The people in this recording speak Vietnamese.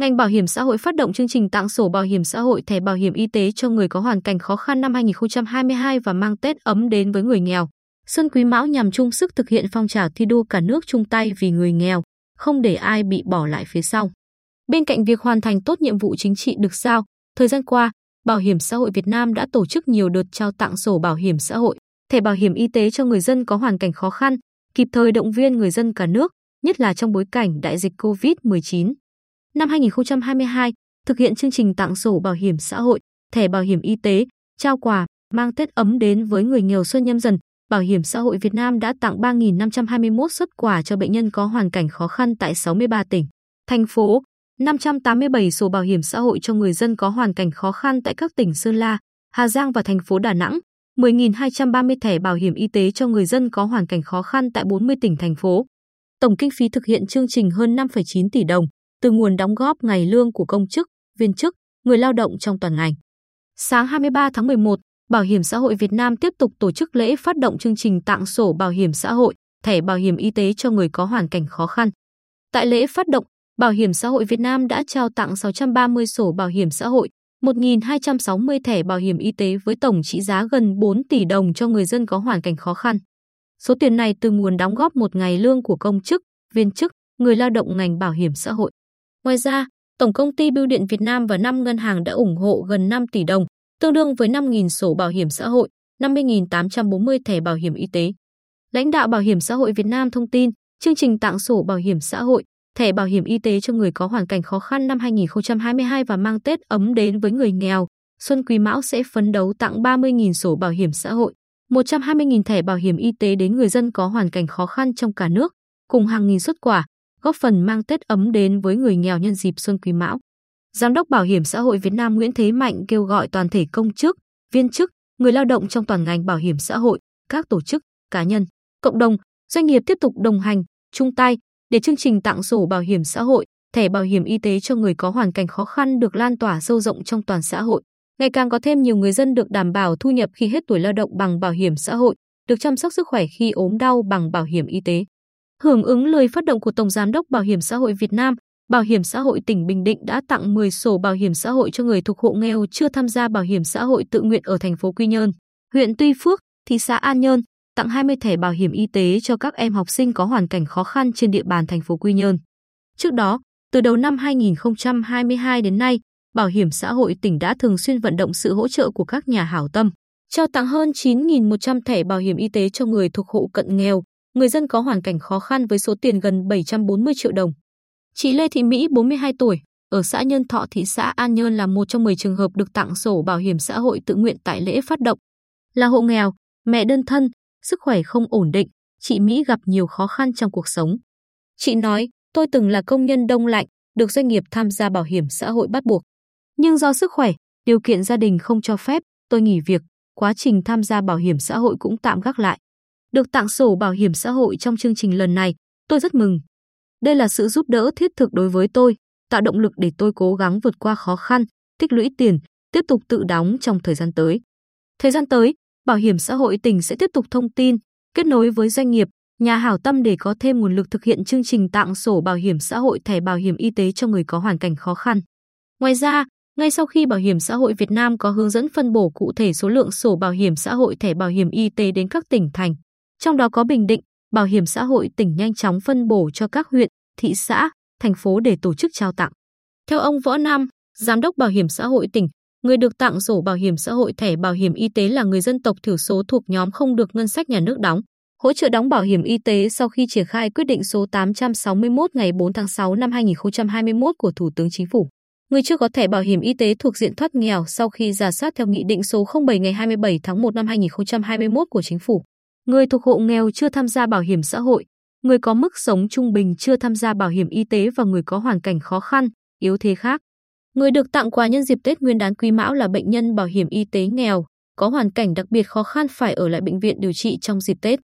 Ngành bảo hiểm xã hội phát động chương trình tặng sổ bảo hiểm xã hội thẻ bảo hiểm y tế cho người có hoàn cảnh khó khăn năm 2022 và mang Tết ấm đến với người nghèo. Xuân Quý Mão nhằm chung sức thực hiện phong trào thi đua cả nước chung tay vì người nghèo, không để ai bị bỏ lại phía sau. Bên cạnh việc hoàn thành tốt nhiệm vụ chính trị được giao, thời gian qua, Bảo hiểm xã hội Việt Nam đã tổ chức nhiều đợt trao tặng sổ bảo hiểm xã hội, thẻ bảo hiểm y tế cho người dân có hoàn cảnh khó khăn, kịp thời động viên người dân cả nước, nhất là trong bối cảnh đại dịch COVID-19. Năm 2022, thực hiện chương trình tặng sổ bảo hiểm xã hội, thẻ bảo hiểm y tế, trao quà, mang Tết ấm đến với người nghèo xuân nhâm dần, Bảo hiểm xã hội Việt Nam đã tặng 3.521 xuất quà cho bệnh nhân có hoàn cảnh khó khăn tại 63 tỉnh, thành phố, 587 sổ bảo hiểm xã hội cho người dân có hoàn cảnh khó khăn tại các tỉnh Sơn La, Hà Giang và thành phố Đà Nẵng, 10.230 thẻ bảo hiểm y tế cho người dân có hoàn cảnh khó khăn tại 40 tỉnh thành phố. Tổng kinh phí thực hiện chương trình hơn 5,9 tỷ đồng từ nguồn đóng góp ngày lương của công chức, viên chức, người lao động trong toàn ngành. Sáng 23 tháng 11, Bảo hiểm xã hội Việt Nam tiếp tục tổ chức lễ phát động chương trình tặng sổ bảo hiểm xã hội, thẻ bảo hiểm y tế cho người có hoàn cảnh khó khăn. Tại lễ phát động, Bảo hiểm xã hội Việt Nam đã trao tặng 630 sổ bảo hiểm xã hội, 1.260 thẻ bảo hiểm y tế với tổng trị giá gần 4 tỷ đồng cho người dân có hoàn cảnh khó khăn. Số tiền này từ nguồn đóng góp một ngày lương của công chức, viên chức, người lao động ngành bảo hiểm xã hội. Ngoài ra, Tổng công ty Bưu điện Việt Nam và 5 ngân hàng đã ủng hộ gần 5 tỷ đồng, tương đương với 5.000 sổ bảo hiểm xã hội, 50.840 thẻ bảo hiểm y tế. Lãnh đạo Bảo hiểm xã hội Việt Nam thông tin, chương trình tặng sổ bảo hiểm xã hội, thẻ bảo hiểm y tế cho người có hoàn cảnh khó khăn năm 2022 và mang Tết ấm đến với người nghèo, Xuân Quý Mão sẽ phấn đấu tặng 30.000 sổ bảo hiểm xã hội, 120.000 thẻ bảo hiểm y tế đến người dân có hoàn cảnh khó khăn trong cả nước, cùng hàng nghìn xuất quà, góp phần mang Tết ấm đến với người nghèo nhân dịp Xuân Quý Mão. Giám đốc Bảo hiểm xã hội Việt Nam Nguyễn Thế Mạnh kêu gọi toàn thể công chức, viên chức, người lao động trong toàn ngành bảo hiểm xã hội, các tổ chức, cá nhân, cộng đồng, doanh nghiệp tiếp tục đồng hành, chung tay để chương trình tặng sổ bảo hiểm xã hội, thẻ bảo hiểm y tế cho người có hoàn cảnh khó khăn được lan tỏa sâu rộng trong toàn xã hội. Ngày càng có thêm nhiều người dân được đảm bảo thu nhập khi hết tuổi lao động bằng bảo hiểm xã hội, được chăm sóc sức khỏe khi ốm đau bằng bảo hiểm y tế. Hưởng ứng lời phát động của Tổng Giám đốc Bảo hiểm xã hội Việt Nam, Bảo hiểm xã hội tỉnh Bình Định đã tặng 10 sổ bảo hiểm xã hội cho người thuộc hộ nghèo chưa tham gia bảo hiểm xã hội tự nguyện ở thành phố Quy Nhơn, huyện Tuy Phước, thị xã An Nhơn, tặng 20 thẻ bảo hiểm y tế cho các em học sinh có hoàn cảnh khó khăn trên địa bàn thành phố Quy Nhơn. Trước đó, từ đầu năm 2022 đến nay, Bảo hiểm xã hội tỉnh đã thường xuyên vận động sự hỗ trợ của các nhà hảo tâm, trao tặng hơn 9.100 thẻ bảo hiểm y tế cho người thuộc hộ cận nghèo, người dân có hoàn cảnh khó khăn với số tiền gần 740 triệu đồng. Chị Lê Thị Mỹ, 42 tuổi, ở xã Nhân Thọ, thị xã An Nhơn là một trong 10 trường hợp được tặng sổ bảo hiểm xã hội tự nguyện tại lễ phát động. Là hộ nghèo, mẹ đơn thân, sức khỏe không ổn định, chị Mỹ gặp nhiều khó khăn trong cuộc sống. Chị nói, tôi từng là công nhân đông lạnh, được doanh nghiệp tham gia bảo hiểm xã hội bắt buộc. Nhưng do sức khỏe, điều kiện gia đình không cho phép, tôi nghỉ việc, quá trình tham gia bảo hiểm xã hội cũng tạm gác lại. Được tặng sổ bảo hiểm xã hội trong chương trình lần này, tôi rất mừng. Đây là sự giúp đỡ thiết thực đối với tôi, tạo động lực để tôi cố gắng vượt qua khó khăn, tích lũy tiền, tiếp tục tự đóng trong thời gian tới. Thời gian tới, Bảo hiểm xã hội tỉnh sẽ tiếp tục thông tin, kết nối với doanh nghiệp, nhà hảo tâm để có thêm nguồn lực thực hiện chương trình tặng sổ bảo hiểm xã hội thẻ bảo hiểm y tế cho người có hoàn cảnh khó khăn. Ngoài ra, ngay sau khi Bảo hiểm xã hội Việt Nam có hướng dẫn phân bổ cụ thể số lượng sổ bảo hiểm xã hội thẻ bảo hiểm y tế đến các tỉnh thành, trong đó có Bình Định, Bảo hiểm xã hội tỉnh nhanh chóng phân bổ cho các huyện, thị xã, thành phố để tổ chức trao tặng. Theo ông Võ Nam, Giám đốc Bảo hiểm xã hội tỉnh, người được tặng sổ bảo hiểm xã hội thẻ bảo hiểm y tế là người dân tộc thiểu số thuộc nhóm không được ngân sách nhà nước đóng. Hỗ trợ đóng bảo hiểm y tế sau khi triển khai quyết định số 861 ngày 4 tháng 6 năm 2021 của Thủ tướng Chính phủ. Người chưa có thẻ bảo hiểm y tế thuộc diện thoát nghèo sau khi giả soát theo Nghị định số 07 ngày 27 tháng 1 năm 2021 của Chính phủ. Người thuộc hộ nghèo chưa tham gia bảo hiểm xã hội, người có mức sống trung bình chưa tham gia bảo hiểm y tế và người có hoàn cảnh khó khăn, yếu thế khác. Người được tặng quà nhân dịp Tết Nguyên đán Quý Mão là bệnh nhân bảo hiểm y tế nghèo, có hoàn cảnh đặc biệt khó khăn phải ở lại bệnh viện điều trị trong dịp Tết.